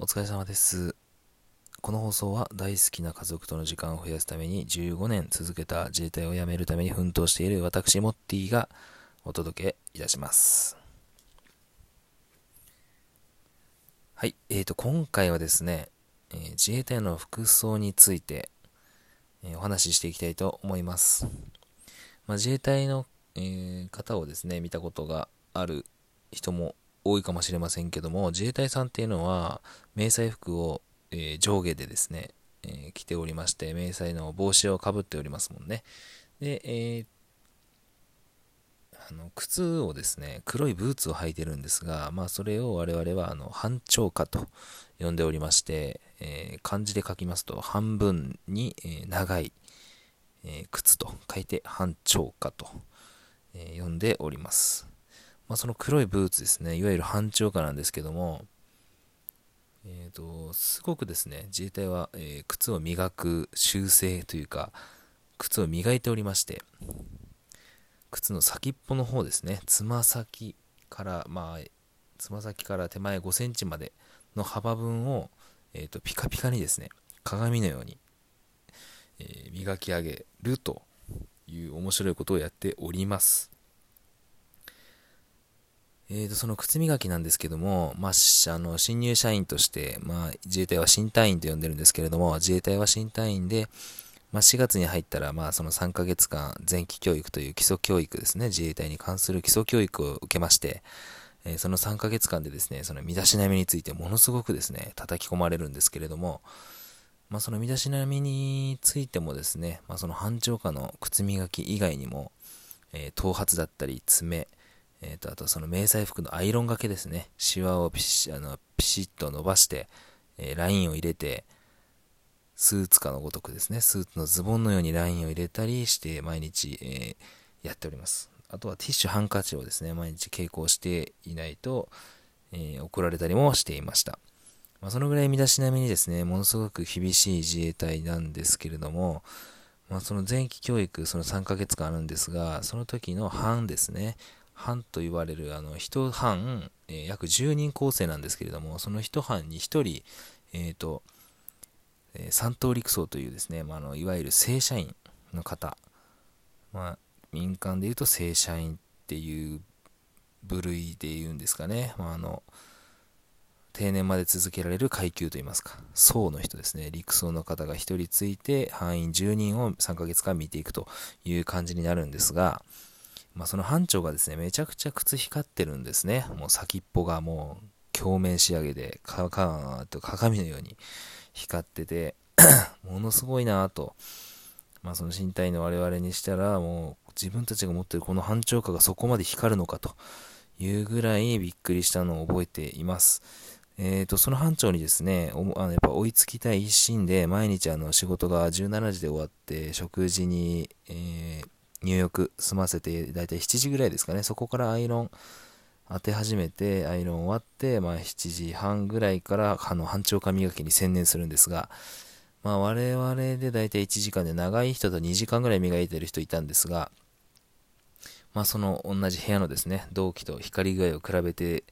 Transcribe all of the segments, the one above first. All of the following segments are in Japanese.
お疲れ様です。この放送は大好きな家族との時間を増やすために15年続けた自衛隊を辞めるために奮闘している私モッティがお届けいたします。はい、えーと、今回はですね、えー自衛隊の服装について、えーお話ししていきたいと思います。まあ、自衛隊の、えー方をですね、見たことがある人も多いかもしれませんけども、自衛隊さんっていうのは、迷彩服を、えー上下でですね、えー着ておりまして、迷彩の帽子をかぶっておりますもんね。で、えーあの靴をですね、黒いブーツを履いてるんですが、まあ、それを我々はあの半長下と呼んでおりまして、えー漢字で書きますと、半分に、え長い、え靴と書いて半長下と、え呼んでおります。まあ、その黒いブーツですね、いわゆる半長下なんですけども、えー、とすごくですね、自衛隊は、えー靴を磨く習性というか、靴を磨いておりまして、靴の先っぽの方ですね、つま先から、まあ、つま先から手前5センチまでの幅分を、えー、とピカピカにですね、鏡のように、えー磨き上げるという面白いことをやっております。えー、とその靴磨きなんですけども、まあ、あの新入社員として、まあ、自衛隊は新隊員と呼んでるんですけれども、自衛隊は新隊員で、まあ、4月に入ったら、まあ、その3ヶ月間、前期教育という基礎教育ですね、自衛隊に関する基礎教育を受けまして、えーその3ヶ月間でですね、その身だしなみについてものすごくですね、叩き込まれるんですけれども、まあ、その身だしなみについてもですね、まあ、その半長下の靴磨き以外にも、えー頭髪だったり爪、えーとあとその迷彩服のアイロンがけですね、シワをピシあのピシッと伸ばして、えーラインを入れて、スーツかのごとくですね、スーツのズボンのようにラインを入れたりして、毎日、えーやっております。あとはティッシュ、ハンカチをですね、毎日携行していないと、えー怒られたりもしていました。まあ、そのぐらい身だしなみにですね、ものすごく厳しい自衛隊なんですけれども、まあ、その前期教育、その3ヶ月間あるんですが、その時の班ですね、班と言われる、あの、一班、えー約10人構成なんですけれども、その一班に1人、えっ、と、えー三等陸曹というですね、まあ、のいわゆる正社員の方、まあ、民間でいうと正社員っていう部類で言うんですかね、まあ、あの定年まで続けられる階級といいますか、層の人ですね、陸曹の方が1人ついて、班員10人を3ヶ月間見ていくという感じになるんですが、まあ、その班長がですね、めちゃくちゃ靴光ってるんですね。もう先っぽがもう鏡面仕上げで、かかと鏡のように光ってて、ものすごいなぁと。まあその身体の我々にしたら、もう自分たちが持ってるこの班長下がそこまで光るのかというぐらいびっくりしたのを覚えています。えーと、その班長にですね、あのやっぱ追いつきたい一心で、毎日あの仕事が17時で終わって、食事に、えー入浴済ませて、だいたい7時ぐらいですかね、そこからアイロン当て始めて、アイロン終わって、まあ7時半ぐらいから、あの、班長髪磨きに専念するんですが、まあ我々でだいたい1時間で長い人と2時間ぐらい磨いてる人いたんですが、まあその同じ部屋のですね、同期と光具合を比べて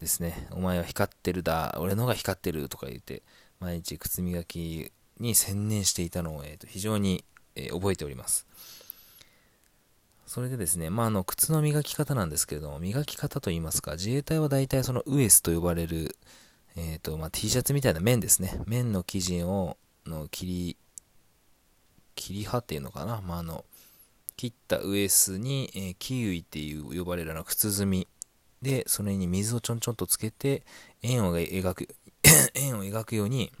ですね、お前は光ってるだ、俺のが光ってるとか言って、毎日靴磨きに専念していたのを、えーと非常に、えー覚えております。それでですね、まあ、あの、靴の磨き方なんですけれども、磨き方といいますか、自衛隊は大体そのウエスと呼ばれる、えっ、と、まあ、T シャツみたいな面ですね。面の生地を、の切り、切り刃っていうのかな？まあ、あの、切ったウエスに、えーキウイっていう呼ばれるあの靴積みで、それに水をちょんちょんとつけて、円を描く、円を描くように、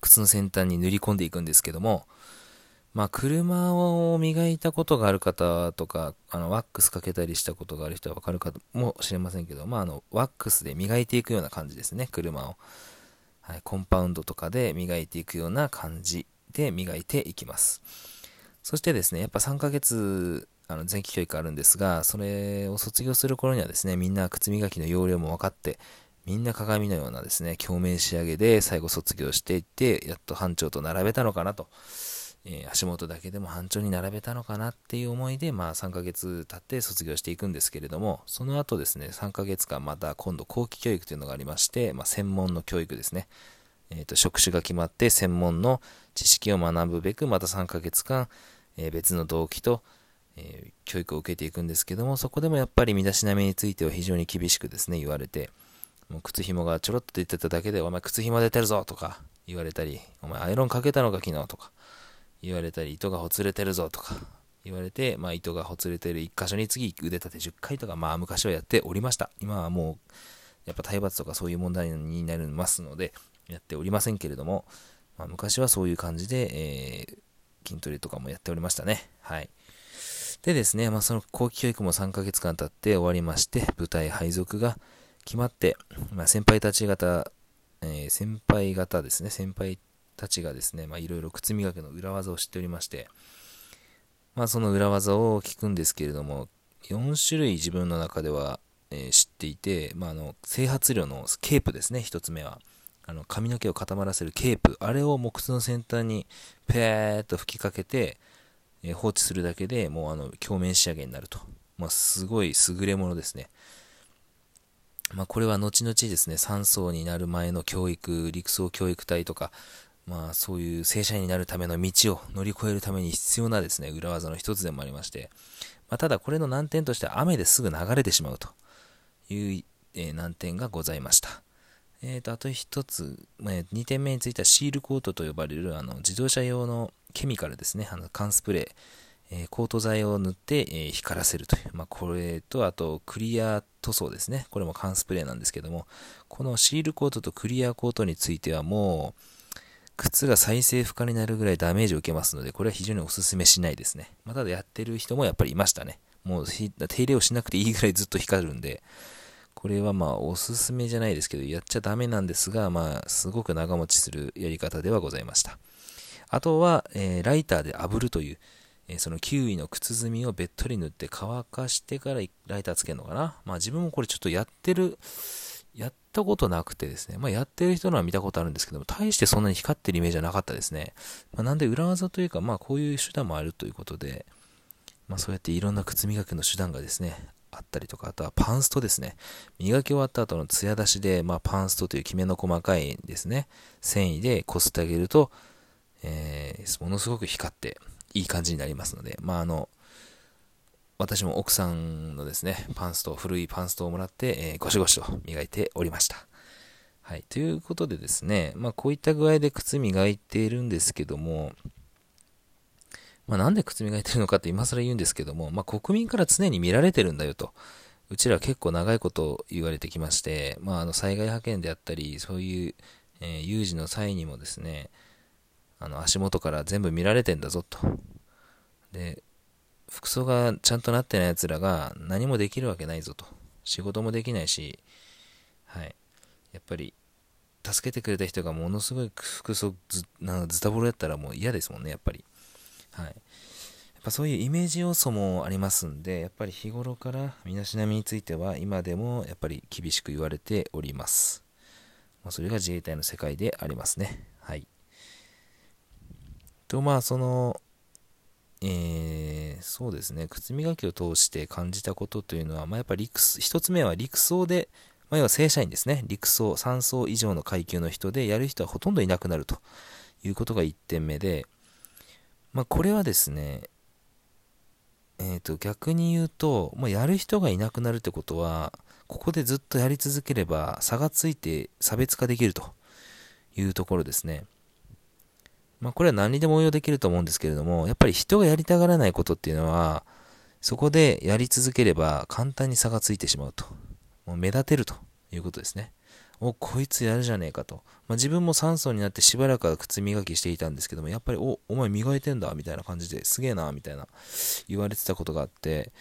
靴の先端に塗り込んでいくんですけども、まあ、車を磨いたことがある方とか、あの、ワックスかけたりしたことがある人はわかるかもしれませんけど、まあ、あの、ワックスで磨いていくような感じですね、車を。はい、コンパウンドとかで磨いていくような感じで磨いていきます。そしてですね、やっぱ3ヶ月、あの前期教育あるんですが、それを卒業する頃にはですね、みんな靴磨きの要領も分かって、みんな鏡のようなですね、鏡面仕上げで最後卒業していって、やっと班長と並べたのかなとえー、足元だけでも班長に並べたのかなっていう思いで、まあ、3ヶ月経って卒業していくんですけれども、その後ですね、3ヶ月間また今度後期教育というのがありまして、まあ、専門の教育ですね。えーと、職種が決まって専門の知識を学ぶべくまた3ヶ月間、えー、別の動機と、えー、教育を受けていくんですけどもそこでもやっぱり身だしなみについては非常に厳しくですね言われてもう靴紐がちょろっと出てただけでお前靴紐出てるぞとか言われたりお前アイロンかけたのか昨日とか言われたり糸がほつれてるぞとか言われて、まあ、糸がほつれてる1箇所に次腕立て10回とかまあ昔はやっておりました今はもうやっぱ体罰とかそういう問題になりますのでやっておりませんけれども、まあ、昔はそういう感じで、えー、筋トレとかもやっておりましたね。はい。でですね、まあ、その後期教育も3ヶ月間経って終わりまして、部隊配属が決まって、まあ、先輩たち方、えー、先輩方ですね、先輩たちがですね、まあ、いろいろ靴磨きの裏技を知っておりまして、まあ、その裏技を聞くんですけれども、4種類自分の中では、えー、知っていて、まあ、あの、整髪量のケープですね、1つ目は。あの髪の毛を固まらせるケープ、あれを木靴の先端にペーっと吹きかけて、えー、放置するだけでもうあの鏡面仕上げになると。まあ、すごい優れものですね。まあ、これは後々ですね、3層になる前の教育、陸曹教育隊とか、まあ、そういう正社員になるための道を乗り越えるために必要なですね、裏技の一つでもありまして、まあ、ただこれの難点としては雨ですぐ流れてしまうという、え、難点がございました。えーと、あと一つ、まあ、2点目についてはシールコートと呼ばれるあの自動車用のケミカルですね、あの缶スプレー、えー、コート剤を塗って、えー、光らせるという、まあ、これと、あとクリア塗装ですね、これも缶スプレーなんですけども、このシールコートとクリアコートについてはもう、靴が再生負荷になるぐらいダメージを受けますので、これは非常にお勧めしないですね。まあ、ただやってる人もやっぱりいましたね。もう手入れをしなくていいぐらいずっと光るんで、これはまあおすすめじゃないですけど、やっちゃダメなんですが、まあすごく長持ちするやり方ではございました。あとは、えー、ライターで炙るという、えー、そのキウイの靴積みをべっとり塗って乾かしてからライターつけるのかな。まあ自分もこれちょっとやってる、ったことなくてですね、まあやってる人のは見たことあるんですけども、大してそんなに光ってるイメージはなかったですね。まあ、なんで裏技というか、まあこういう手段もあるということで、まあそうやっていろんな靴磨きの手段がですね、あったりとか、あとはパンストですね。磨き終わった後の艶出しで、まあ、パンストというきめの細かいですね、繊維でこすってあげると、えー、ものすごく光っていい感じになりますので、まあ、あの、私も奥さんのですね、パンスト、古いパンストをもらって、えー、ゴシゴシと磨いておりました。はい。ということでですね、まあ、こういった具合で靴磨いているんですけども、まあ、なんで靴磨いてるのかって今更言うんですけども、まあ、国民から常に見られてるんだよと。うちら結構長いこと言われてきまして、まあ、あの災害派遣であったり、そういう、えー、有事の際にもですね、あの足元から全部見られてんだぞと。で、服装がちゃんとなってない奴らが何もできるわけないぞと。仕事もできないし、はい。やっぱり、助けてくれた人がものすごい服装ずなんズタボロやったらもう嫌ですもんね、やっぱり。はい。やっぱそういうイメージ要素もありますんで、やっぱり日頃から身だしなみについては今でもやっぱり厳しく言われております。まあ、それが自衛隊の世界でありますね。はい。と、まあ、その、えー、そうですね、靴磨きを通して感じたことというのは、まあ、やっぱり陸、一つ目は陸送で、まあ、要は正社員ですね、陸送、3層以上の階級の人でやる人はほとんどいなくなるということが1点目で、まあ、これはですね、えっ、ー、と、逆に言うと、まあ、やる人がいなくなるってことは、ここでずっとやり続ければ差がついて差別化できるというところですね。まあ、これは何にでも応用できると思うんですけれども、やっぱり人がやりたがらないことっていうのは、そこでやり続ければ簡単に差がついてしまうと。もう目立てるということですね。お、こいつやるじゃねえかと。まあ、自分も3層になってしばらくは靴磨きしていたんですけども、やっぱり、お、お前磨いてんだ、みたいな感じですげえな、みたいな言われてたことがあって、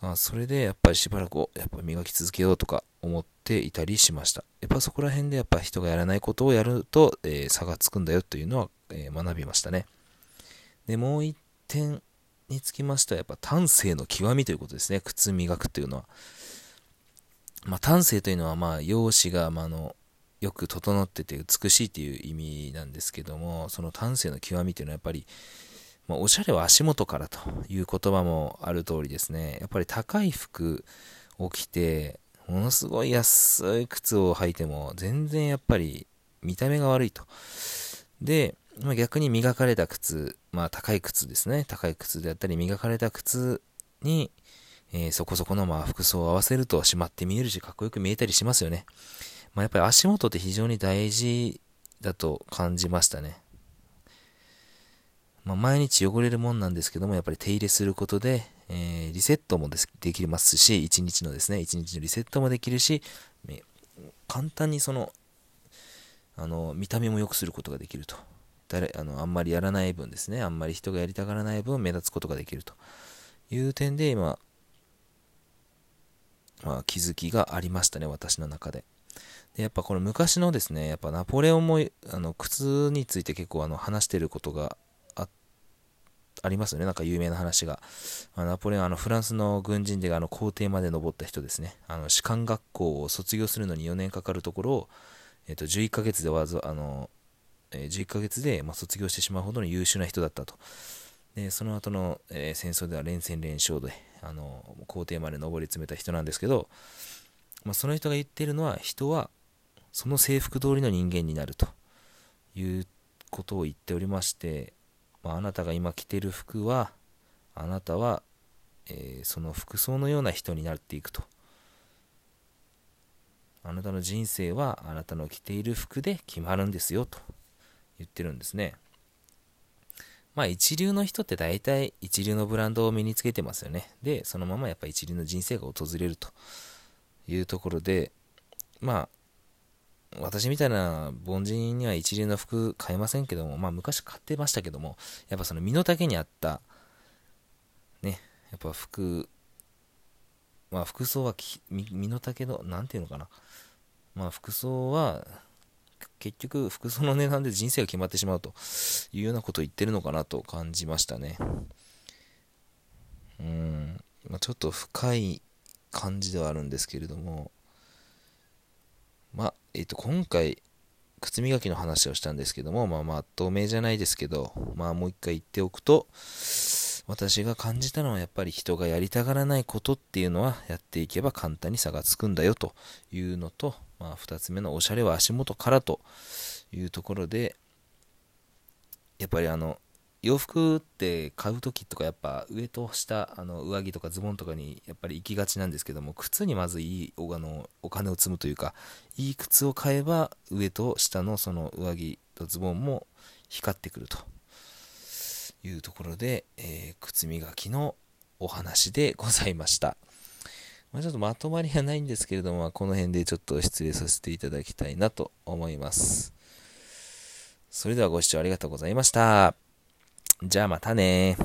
あそれでやっぱりしばらく、やっぱ磨き続けようとか思っていたりしました。やっぱそこら辺でやっぱ人がやらないことをやると、えー、差がつくんだよというのは、えー、学びましたね。で、もう一点につきましては、やっぱ丹精の極みということですね。靴磨くというのは。まあ、丹精というのは、まあ、容姿が、まあ、の、よく整ってて美しいっていう意味なんですけども、その端正の極みっていうのはやっぱり、まあ、おしゃれは足元からという言葉もある通りですね、やっぱり高い服を着て、ものすごい安い靴を履いても全然やっぱり見た目が悪いと。で、まあ、逆に磨かれた靴、まあ高い靴ですね、高い靴であったり磨かれた靴に、えー、そこそこのまあ服装を合わせると締まって見えるしかっこよく見えたりしますよね。まあ、やっぱり足元って非常に大事だと感じましたね。まあ、毎日汚れるもんなんですけども、やっぱり手入れすることで、えー、リセットもできますし、一日のですね、一日のリセットもできるし、簡単にその、あの、見た目も良くすることができると。誰あのあんまりやらない分ですね、あんまり人がやりたがらない分目立つことができるという点で今、まあ、気づきがありましたね、私の中で。でやっぱこの昔のですね、やっぱナポレオンもあの靴について結構あの話してることがありますよね、なんか有名な話が。あナポレオン、あのフランスの軍人であの皇帝まで登った人ですね、あの士官学校を卒業するのに4年かかるところを、えっと、11ヶ月でわざあの、え11ヶ月で、ま、卒業してしまうほどの優秀な人だったと。でその後の、え、戦争では連戦連勝であの皇帝まで上り詰めた人なんですけど、まあ、その人が言ってるのは人はその制服通りの人間になるということを言っておりまして、まあ、あなたが今着てる服はあなたは、えー、その服装のような人になっていくとあなたの人生はあなたの着ている服で決まるんですよと言ってるんですね。まあ一流の人って大体一流のブランドを身につけてますよね。で、そのままやっぱ一流の人生が訪れるというところで、まあ、私みたいな凡人には一流の服買えませんけども、まあ昔買ってましたけども、やっぱその身の丈に合った、ね、やっぱ服、まあ服装は身の丈の、なんていうのかな。まあ服装は結局服装の値段で人生が決まってしまうというようなことを言ってるのかなと感じましたね。うん、まあ、ちょっと深い感じではあるんですけれども、まあ、えっ、ー、と、今回、靴磨きの話をしたんですけども、まあまあ、透明じゃないですけど、まあもう一回言っておくと、私が感じたのはやっぱり人がやりたがらないことっていうのはやっていけば簡単に差がつくんだよというのと、まあ、2つ目のおしゃれは足元からというところでやっぱりあの洋服って買う時とかやっぱ上と下あの上着とかズボンとかにやっぱり行きがちなんですけども靴にまずいいおあのお金を積むというかいい靴を買えば上と下のその上着とズボンも光ってくるというところで、えー、靴磨きのお話でございました。まあ、ちょっとまとまりがないんですけれども、この辺でちょっと失礼させていただきたいなと思います。それではご視聴ありがとうございました。じゃあまたね